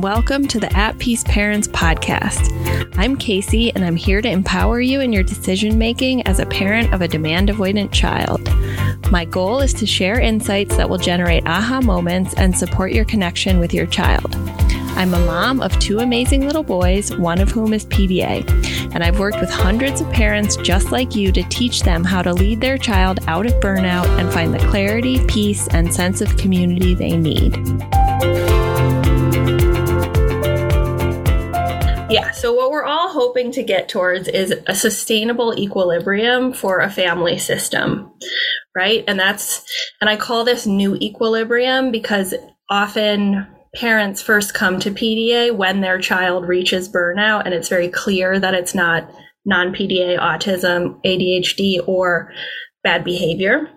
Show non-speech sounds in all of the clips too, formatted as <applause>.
welcome to the At Peace Parents podcast. I'm Casey, and I'm here to empower you in your decision making as a parent of a demand avoidant child. My goal is to share insights that will generate aha moments and support your connection with your child. I'm a mom of two amazing little boys, one of whom is PDA, and I've worked with hundreds of parents just like you to teach them how to lead their child out of burnout and find the clarity, peace, and sense of community they need. Yeah, so what we're all hoping to get towards is a sustainable equilibrium for a family system, right? And that's, and I call this new equilibrium because often parents first come to PDA when their child reaches burnout, and it's very clear that it's not non PDA autism, ADHD, or bad behavior.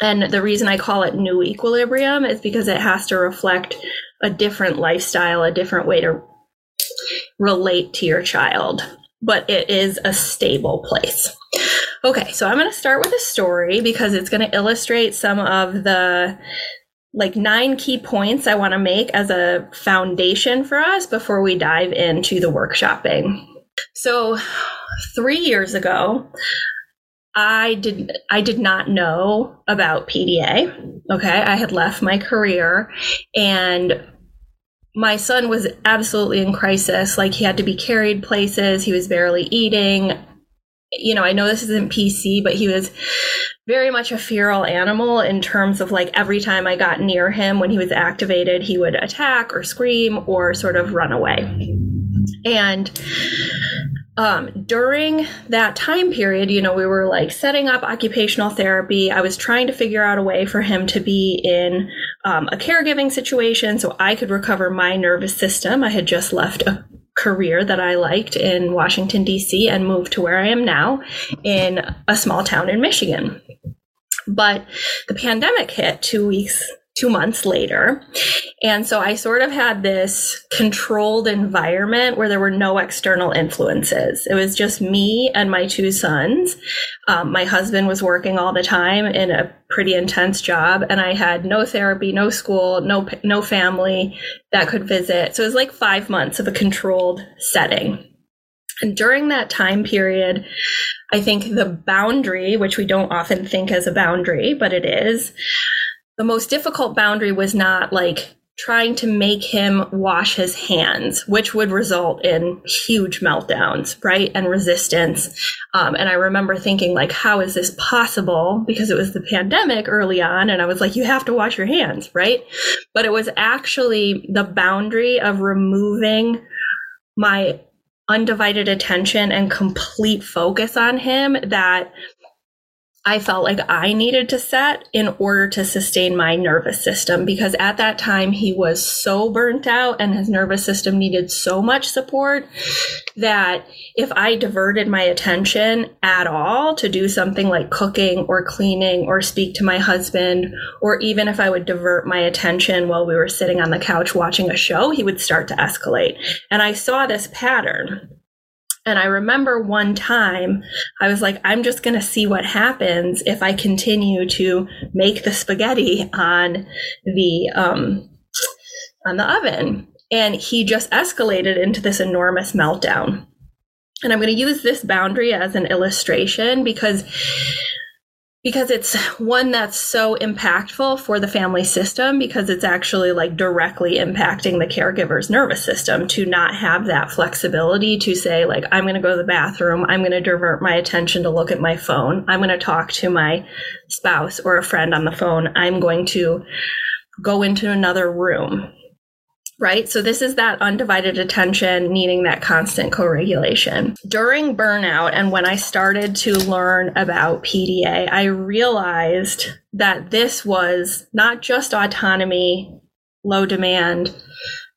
And the reason I call it new equilibrium is because it has to reflect a different lifestyle, a different way to relate to your child, but it is a stable place. Okay, so I'm going to start with a story because it's going to illustrate some of the like nine key points I want to make as a foundation for us before we dive into the workshopping. So, 3 years ago, I did I did not know about PDA. Okay, I had left my career and my son was absolutely in crisis. Like he had to be carried places. He was barely eating. You know, I know this isn't PC, but he was very much a feral animal in terms of like every time I got near him when he was activated, he would attack or scream or sort of run away. And um, during that time period, you know, we were like setting up occupational therapy. I was trying to figure out a way for him to be in um, a caregiving situation so I could recover my nervous system. I had just left a career that I liked in Washington, D.C., and moved to where I am now in a small town in Michigan. But the pandemic hit two weeks two months later. And so I sort of had this controlled environment where there were no external influences. It was just me and my two sons. Um, my husband was working all the time in a pretty intense job, and I had no therapy, no school, no no family that could visit. So it was like five months of a controlled setting. And during that time period, I think the boundary, which we don't often think as a boundary, but it is, the most difficult boundary was not like trying to make him wash his hands, which would result in huge meltdowns, right? And resistance. Um, and I remember thinking, like, how is this possible? Because it was the pandemic early on. And I was like, you have to wash your hands, right? But it was actually the boundary of removing my undivided attention and complete focus on him that I felt like I needed to set in order to sustain my nervous system because at that time he was so burnt out and his nervous system needed so much support that if I diverted my attention at all to do something like cooking or cleaning or speak to my husband, or even if I would divert my attention while we were sitting on the couch watching a show, he would start to escalate. And I saw this pattern. And I remember one time I was like, I'm just going to see what happens if I continue to make the spaghetti on the, um, on the oven. And he just escalated into this enormous meltdown. And I'm going to use this boundary as an illustration because because it's one that's so impactful for the family system because it's actually like directly impacting the caregiver's nervous system to not have that flexibility to say like i'm going to go to the bathroom. I'm going to divert my attention to look at my phone. I'm going to talk to my spouse or a friend on the phone. I'm going to go into another room right? So this is that undivided attention needing that constant co-regulation. During burnout and when I started to learn about PDA, I realized that this was not just autonomy, low demand,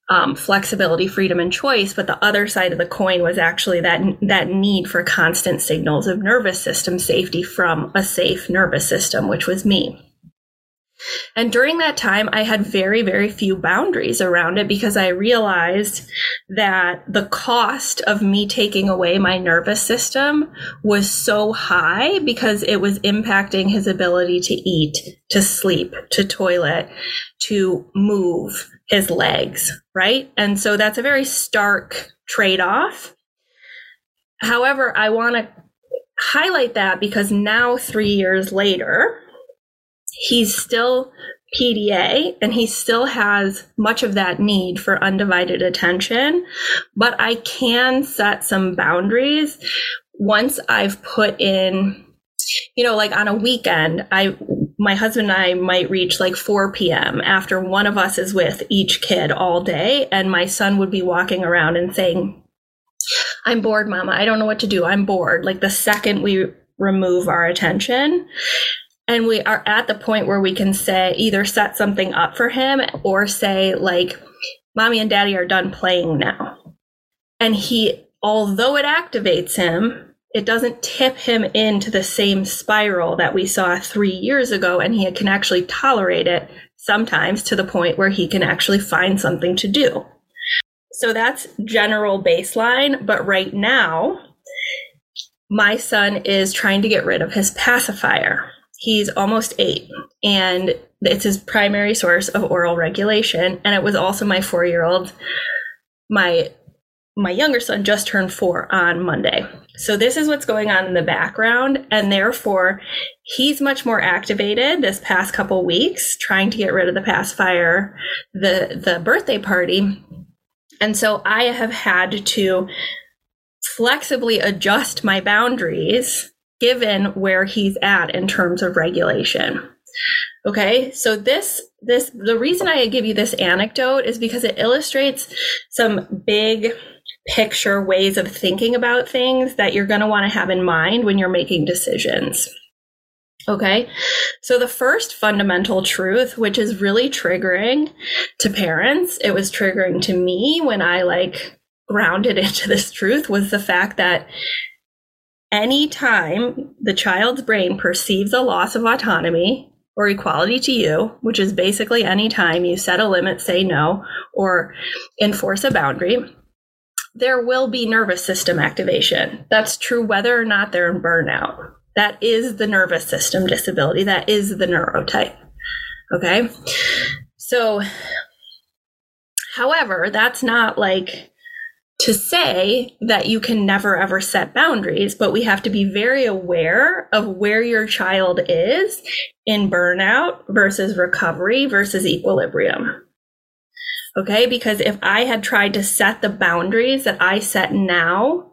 um, flexibility, freedom, and choice, but the other side of the coin was actually that that need for constant signals of nervous system safety from a safe nervous system, which was me. And during that time, I had very, very few boundaries around it because I realized that the cost of me taking away my nervous system was so high because it was impacting his ability to eat, to sleep, to toilet, to move, his legs, right? And so that's a very stark trade off. However, I want to highlight that because now, three years later, he's still PDA and he still has much of that need for undivided attention, but I can set some boundaries once I've put in, you know, like on a weekend, I my husband and I might reach like 4 p.m. after one of us is with each kid all day, and my son would be walking around and saying, I'm bored, mama. I don't know what to do. I'm bored. Like the second we remove our attention. And we are at the point where we can say, either set something up for him or say, like, mommy and daddy are done playing now. And he, although it activates him, it doesn't tip him into the same spiral that we saw three years ago. And he can actually tolerate it sometimes to the point where he can actually find something to do. So that's general baseline. But right now, my son is trying to get rid of his pacifier. He's almost eight, and it's his primary source of oral regulation. And it was also my four year old. My my younger son just turned four on Monday. So this is what's going on in the background. And therefore, he's much more activated this past couple weeks, trying to get rid of the pacifier, the, the birthday party. And so I have had to flexibly adjust my boundaries given where he's at in terms of regulation. Okay, so this this the reason I give you this anecdote is because it illustrates some big picture ways of thinking about things that you're going to want to have in mind when you're making decisions. Okay. So the first fundamental truth, which is really triggering to parents, it was triggering to me when I like grounded <laughs> into this truth was the fact that anytime the child's brain perceives a loss of autonomy or equality to you, which is basically anytime you set a limit, say no, or enforce a boundary, there will be nervous system activation. That's true whether or not they're in burnout. That is the nervous system disability. That is the neurotype. Okay. So, however, that's not like to say that you can never ever set boundaries, but we have to be very aware of where your child is in burnout versus recovery versus equilibrium. Okay. Because if I had tried to set the boundaries that I set now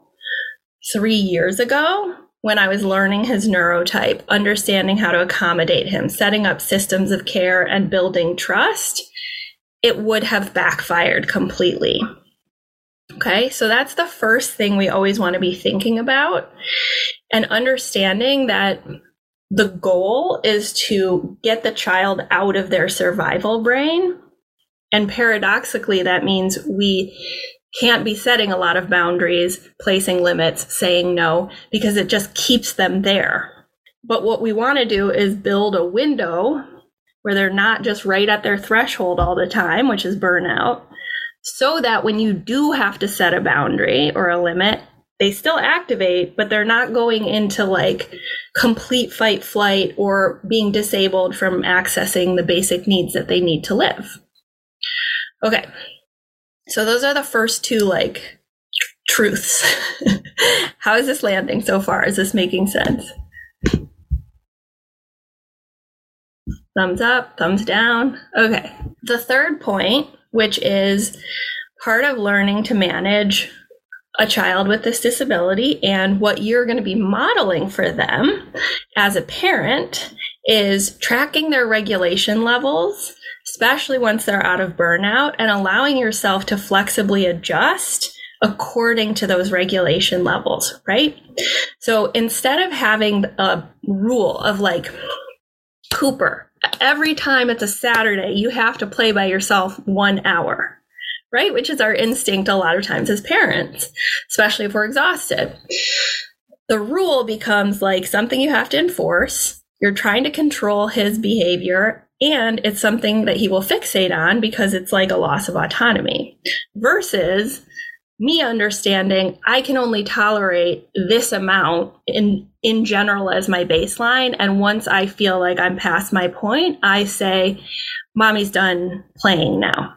three years ago, when I was learning his neurotype, understanding how to accommodate him, setting up systems of care, and building trust, it would have backfired completely. Okay, so that's the first thing we always want to be thinking about and understanding that the goal is to get the child out of their survival brain. And paradoxically, that means we can't be setting a lot of boundaries, placing limits, saying no, because it just keeps them there. But what we want to do is build a window where they're not just right at their threshold all the time, which is burnout, so that when you do have to set a boundary or a limit, they still activate, but they're not going into like complete fight flight or being disabled from accessing the basic needs that they need to live. Okay, so those are the first two like truths. <laughs> How is this landing so far? Is this making sense? Thumbs up, thumbs down. Okay. The third point, which is part of learning to manage a child with this disability and what you're going to be modeling for them as a parent is tracking their regulation levels especially once they're out of burnout, and allowing yourself to flexibly adjust according to those regulation levels, right? So instead of having a rule of like, Cooper, every time it's a Saturday, you have to play by yourself one hour, right? Which is our instinct a lot of times as parents, especially if we're exhausted. The rule becomes like something you have to enforce. You're trying to control his behavior and it's something that he will fixate on because it's like a loss of autonomy versus me understanding I can only tolerate this amount in in general as my baseline and once I feel like I'm past my point I say mommy's done playing now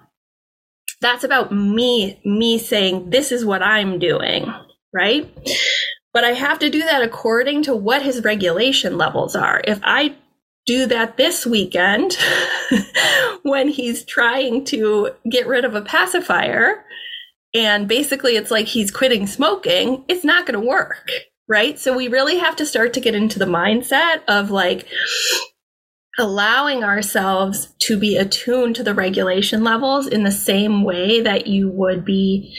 That's about me, me saying, this is what I'm doing, right? But I have to do that according to what his regulation levels are. If I do that this weekend <laughs> when he's trying to get rid of a pacifier, and basically it's like he's quitting smoking, it's not going to work, right? So we really have to start to get into the mindset of like, allowing ourselves to be attuned to the regulation levels in the same way that you would be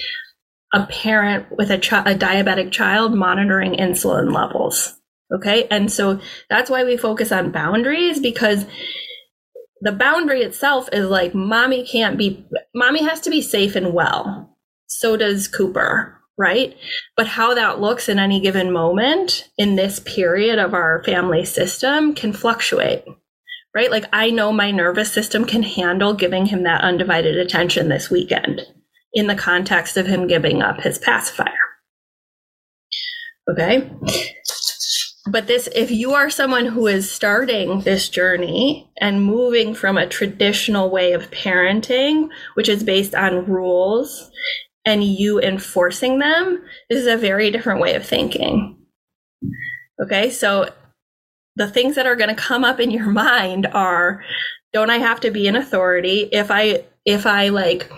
a parent with a, ch- a diabetic child monitoring insulin levels. Okay. And so that's why we focus on boundaries because the boundary itself is like mommy can't be, mommy has to be safe and well. So does Cooper, right? But how that looks in any given moment in this period of our family system can fluctuate right? Like I know my nervous system can handle giving him that undivided attention this weekend in the context of him giving up his pacifier. Okay. But this, if you are someone who is starting this journey and moving from a traditional way of parenting, which is based on rules and you enforcing them, is a very different way of thinking. Okay. So the things that are going to come up in your <laughs> mind are don't I have to be an authority? If I, if I like,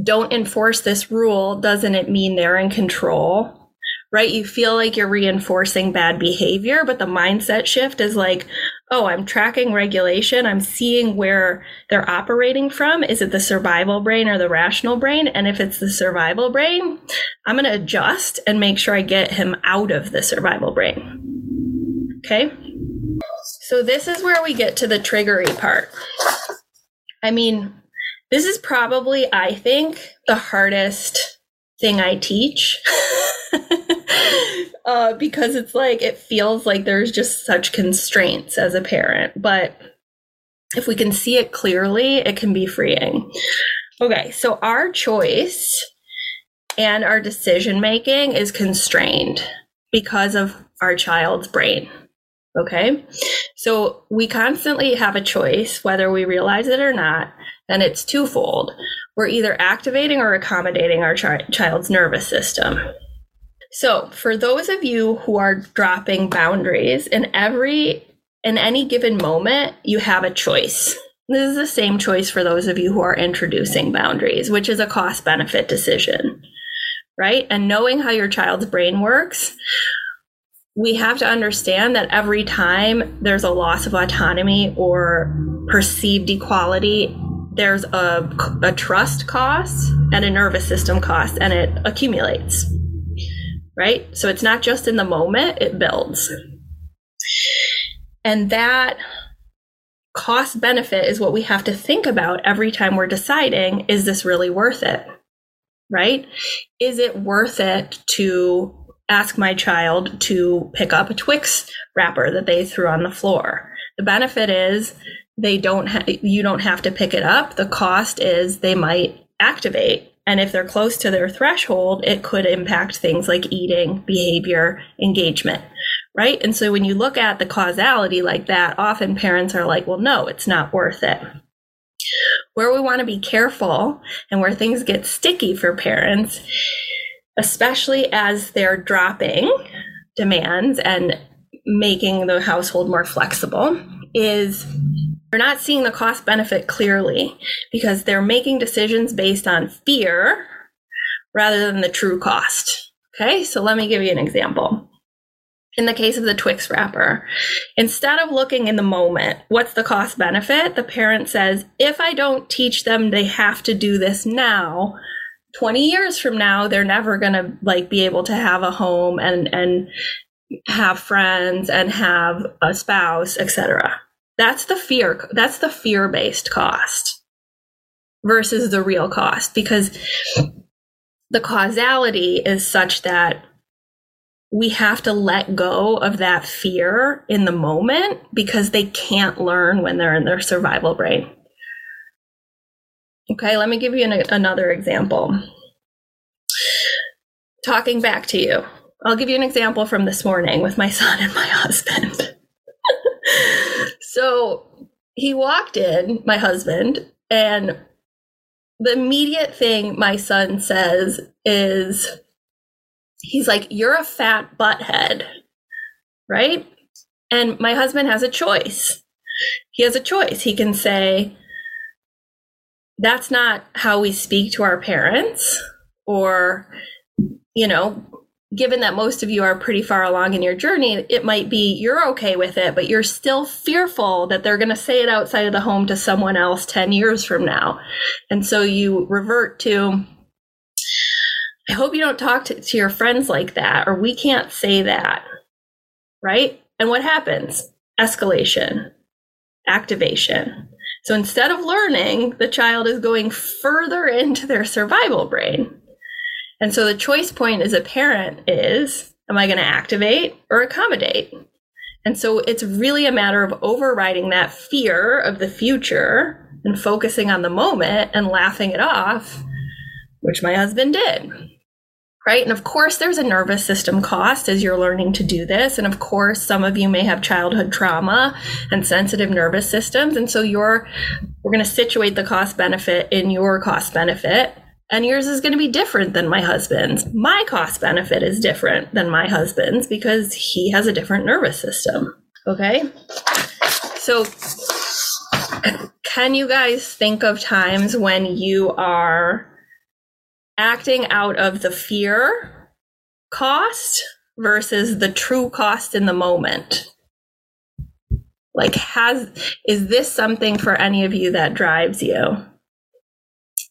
don't enforce this rule, doesn't it mean they're in control? Right? You feel like you're reinforcing bad behavior, but the mindset shift is like, oh, I'm tracking regulation. I'm seeing where they're operating from. Is it the survival brain or the rational brain? And if it's the survival brain, I'm going to adjust and make sure I get him out of the survival brain. Okay. So this is where we get to the triggery part. I mean, this is probably, I think, the hardest thing I teach. <laughs> <laughs> uh, because it's like, it feels like there's just such constraints as a parent. But if we can see it clearly, it can be freeing. Okay, so our choice and our decision making is constrained because of our child's brain. Okay, so we constantly have a choice, whether we realize it or not, and it's twofold. We're either activating or accommodating our chi- child's nervous system. So, for those of you who are dropping boundaries in every in any given moment, you have a choice. This is the same choice for those of you who are introducing boundaries, which is a cost benefit decision, right? And knowing how your child's brain works, we have to understand that every time there's a loss of autonomy or perceived equality there's a, a trust cost and a nervous system cost, and it accumulates. Right? So it's not just in the moment, it builds. And that cost benefit is what we have to think about every time we're deciding is this really worth it? Right? Is it worth it to ask my child to pick up a Twix wrapper that they threw on the floor? The benefit is they don't ha- you don't have to pick it up. The cost is they might activate. And if they're close to their threshold, it could impact things like eating, behavior, engagement, right? And so when you look at the causality like that, often parents are like, well, no, it's not worth it. Where we want to be careful and where things get sticky for parents, especially as they're dropping demands and making the household more flexible, is they're not seeing the cost benefit clearly because they're making decisions based on fear rather than the true cost. Okay, so let me give you an example. In the case of the Twix wrapper, instead of looking in the moment, what's the cost benefit? The parent says, if I don't teach them they have to do this now, 20 years from now, they're never going to like be able to have a home and, and have friends and have a spouse, etc. That's the fear. That's the fear based cost versus the real cost because the causality is such that we have to let go of that fear in the moment because they can't learn when they're in their survival brain. Okay, let me give you an, another example. Talking back to you, I'll give you an example from this morning with my son and my <laughs> husband. So he walked in, my husband, and the immediate thing my son says is he's like, You're a fat butthead, right? And my husband has a choice. He has a choice. He can say, That's not how we speak to our parents, or, you know, given that most of you are pretty far along in your journey, it might be you're okay with it, but you're still fearful that they're going to say it outside of the home to someone else 10 years from now. And so you revert to, I hope you don't talk to, to your friends like that, or we can't say that. Right? And what happens? Escalation, activation. So instead of learning, the child is going further into their survival brain. And so the choice point as a parent is am I going to activate or accommodate? And so it's really a matter of overriding that fear of the future and focusing on the moment and laughing it off, which my husband did. Right. And of course, there's a nervous system cost as you're learning to do this. And of course, some of you may have childhood trauma and sensitive nervous systems. And so you're, we're going to situate the cost benefit in your cost benefit and yours is going to be different than my husband's. My cost benefit is different than my husband's because he has a different nervous system. Okay. So, can you guys think of times when you are acting out of the fear cost versus the true cost in the moment? Like, has, is this something for any of you that drives you?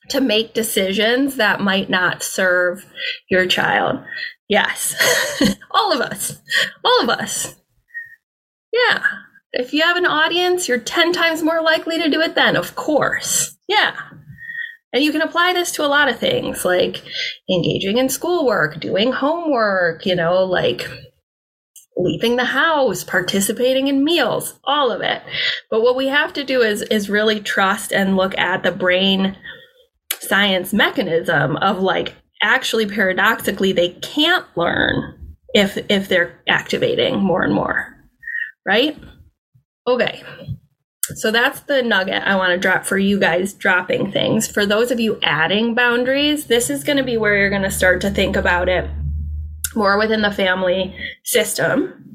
To make decisions that might not serve your child. Yes, <laughs> all of us, all of us. Yeah. If you have an audience, you're 10 times more likely to do it then, of course. Yeah. And you can apply this to a lot of things like engaging in schoolwork, doing homework, you know, like leaving the house, participating in meals, all of it. But what we have to do is is really trust and look at the brain science mechanism of like actually paradoxically they can't learn if if they're activating more and more right? Okay. So that's the nugget i want to drop for you guys dropping things. For those of you adding boundaries this is going to be where you're going to start to think about it more within the family system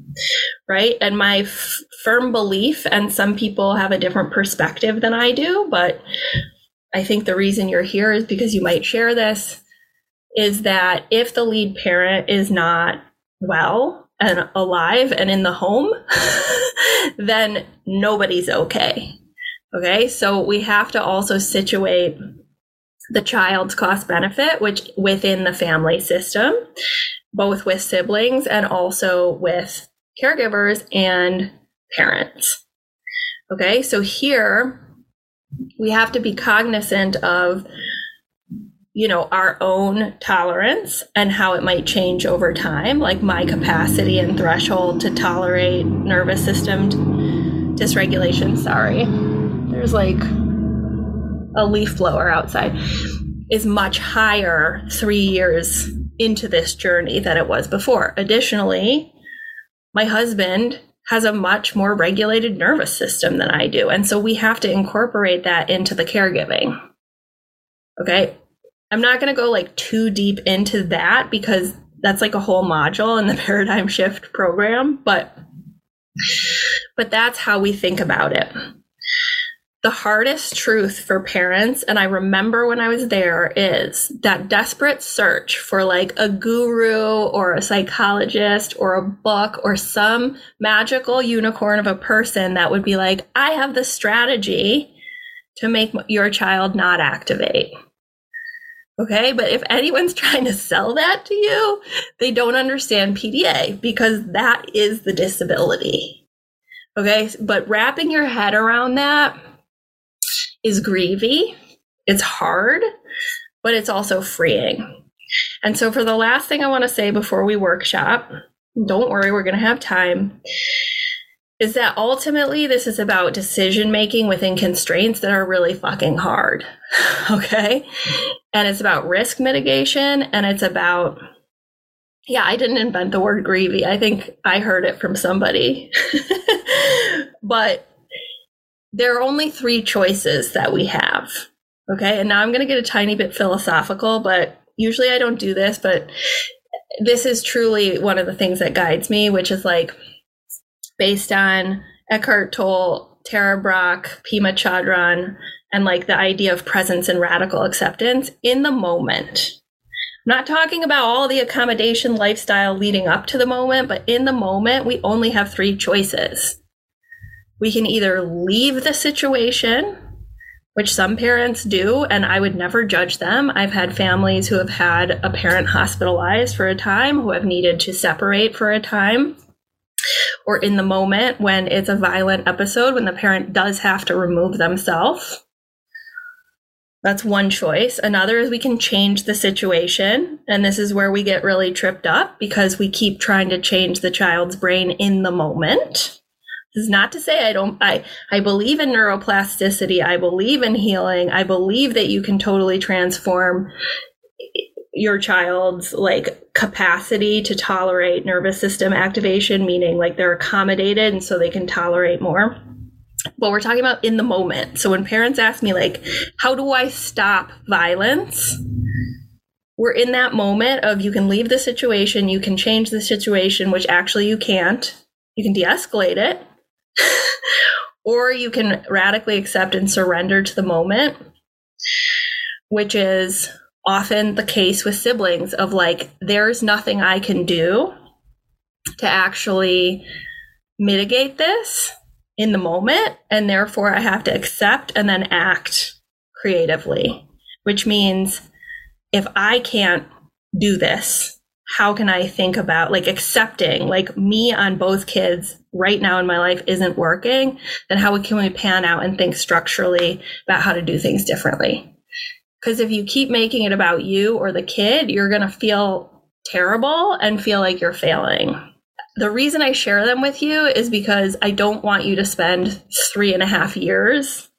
right? And my f- firm belief and some people have a different perspective than i do but I think the reason you're here is because you might share this is that if the lead parent is not well and alive and in the home, <laughs> then nobody's okay. Okay, so we have to also situate the child's cost benefit, which within the family system, both with siblings and also with caregivers and parents. Okay, so here we have to be cognizant of you know our own tolerance and how it might change over time like my capacity and threshold to tolerate nervous system dysregulation sorry. There's like a leaf blower outside is much higher 3 years into this journey than it was before. Additionally my husband has a much more regulated nervous system than I do. And so we have to incorporate that into the caregiving. Okay. I'm not going to go like too deep into that because that's like a whole module in the <laughs> paradigm shift program, but but that's how we think about it the hardest truth for parents, and I remember when I was there, is that desperate search for like a guru or a psychologist or a book or some magical unicorn of a person that would be like, I have the strategy to make your child not activate. Okay, but if anyone's <laughs> trying to sell that to you, they don't understand PDA because that is the disability. Okay, but wrapping your head around that is grievy. It's hard, but it's also freeing. And so, for the last thing I want to say before we workshop, don't worry, we're going to have time, is that ultimately this is about decision making within constraints that are really fucking hard. <laughs> okay. And it's about risk mitigation and it's about, yeah, I didn't invent the word grievy. I think I heard it from somebody. <laughs> but there are only three choices that we have. Okay. And now I'm going to get a tiny bit philosophical, but usually I don't do this, but this is truly one of the things that guides me, which is like based on Eckhart Tolle, Tara Brach, Pema Chodron, and like the idea of presence and radical acceptance in the moment. I'm not talking about all the accommodation lifestyle leading up to the moment, but in the moment, we only have three choices. We can either leave the situation which some parents do, and I would never judge them. I've had families who have had a parent hospitalized for a time, who have needed to separate for a time, or in the moment when it's a violent episode, when the parent does have to remove themselves. That's one choice. Another is we can change the situation. And this is where we get really tripped up because we keep trying to change the child's brain in the moment is not to say I don't I I believe in neuroplasticity. I believe in healing. I believe that you can totally transform your child's like capacity to tolerate nervous system activation meaning like they're accommodated and so they can tolerate more but we're talking about in the moment so when parents ask me like how do i stop violence we're in that moment of you can leave the situation you can change the situation which actually you can't you can de-escalate it <laughs> or you can radically accept and surrender to the moment, which is often the case with siblings of like, there's nothing I can do to actually mitigate this in the moment. And therefore, I have to accept and then act creatively, which means if I can't do this, how can I think about like accepting like me on both kids right now in my life isn't working, then how can we pan out and think structurally about how to do things differently? Because if you keep making it about you or the kid, you're going to feel terrible and feel like you're failing. The reason I share them with you is because I don't want you to spend three and a half years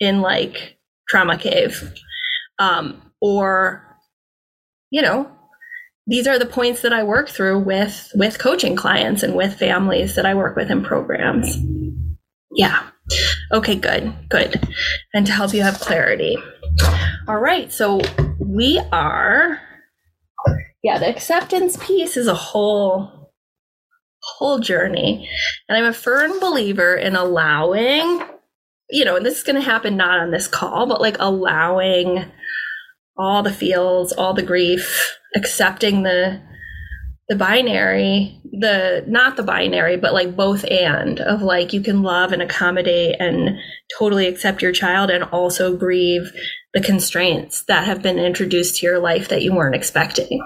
in like trauma cave um, or, you know, these are the points that I work through with with coaching clients and with families that I work with in programs. Yeah. Okay, good. Good. And to help you have clarity. All right. So we are yeah, the acceptance piece is a whole whole journey. And I'm a firm believer in allowing, you know, and this is going to happen not on this call, but like allowing all the feels, all the grief, accepting the the binary, the not the binary, but like both and of like you can love and accommodate and totally accept your child and also grieve the constraints that have been introduced to your life that you weren't expecting.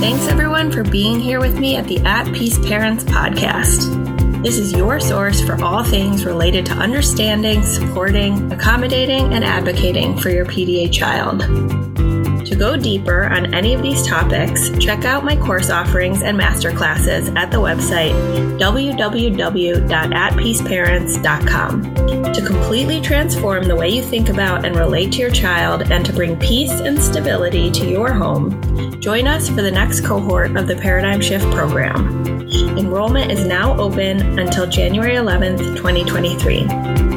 Thanks everyone for being here with me at the At Peace Parents podcast. This is your source for all things related to understanding, supporting, accommodating, and advocating for your PDA child. To go deeper on any of these topics, check out my course offerings and masterclasses at the website www.atpeaceparents.com. To completely transform the way you think about and relate to your child and to bring peace and stability to your home, join us for the next cohort of the Paradigm Shift program. Enrollment is now open until January 11th, 2023.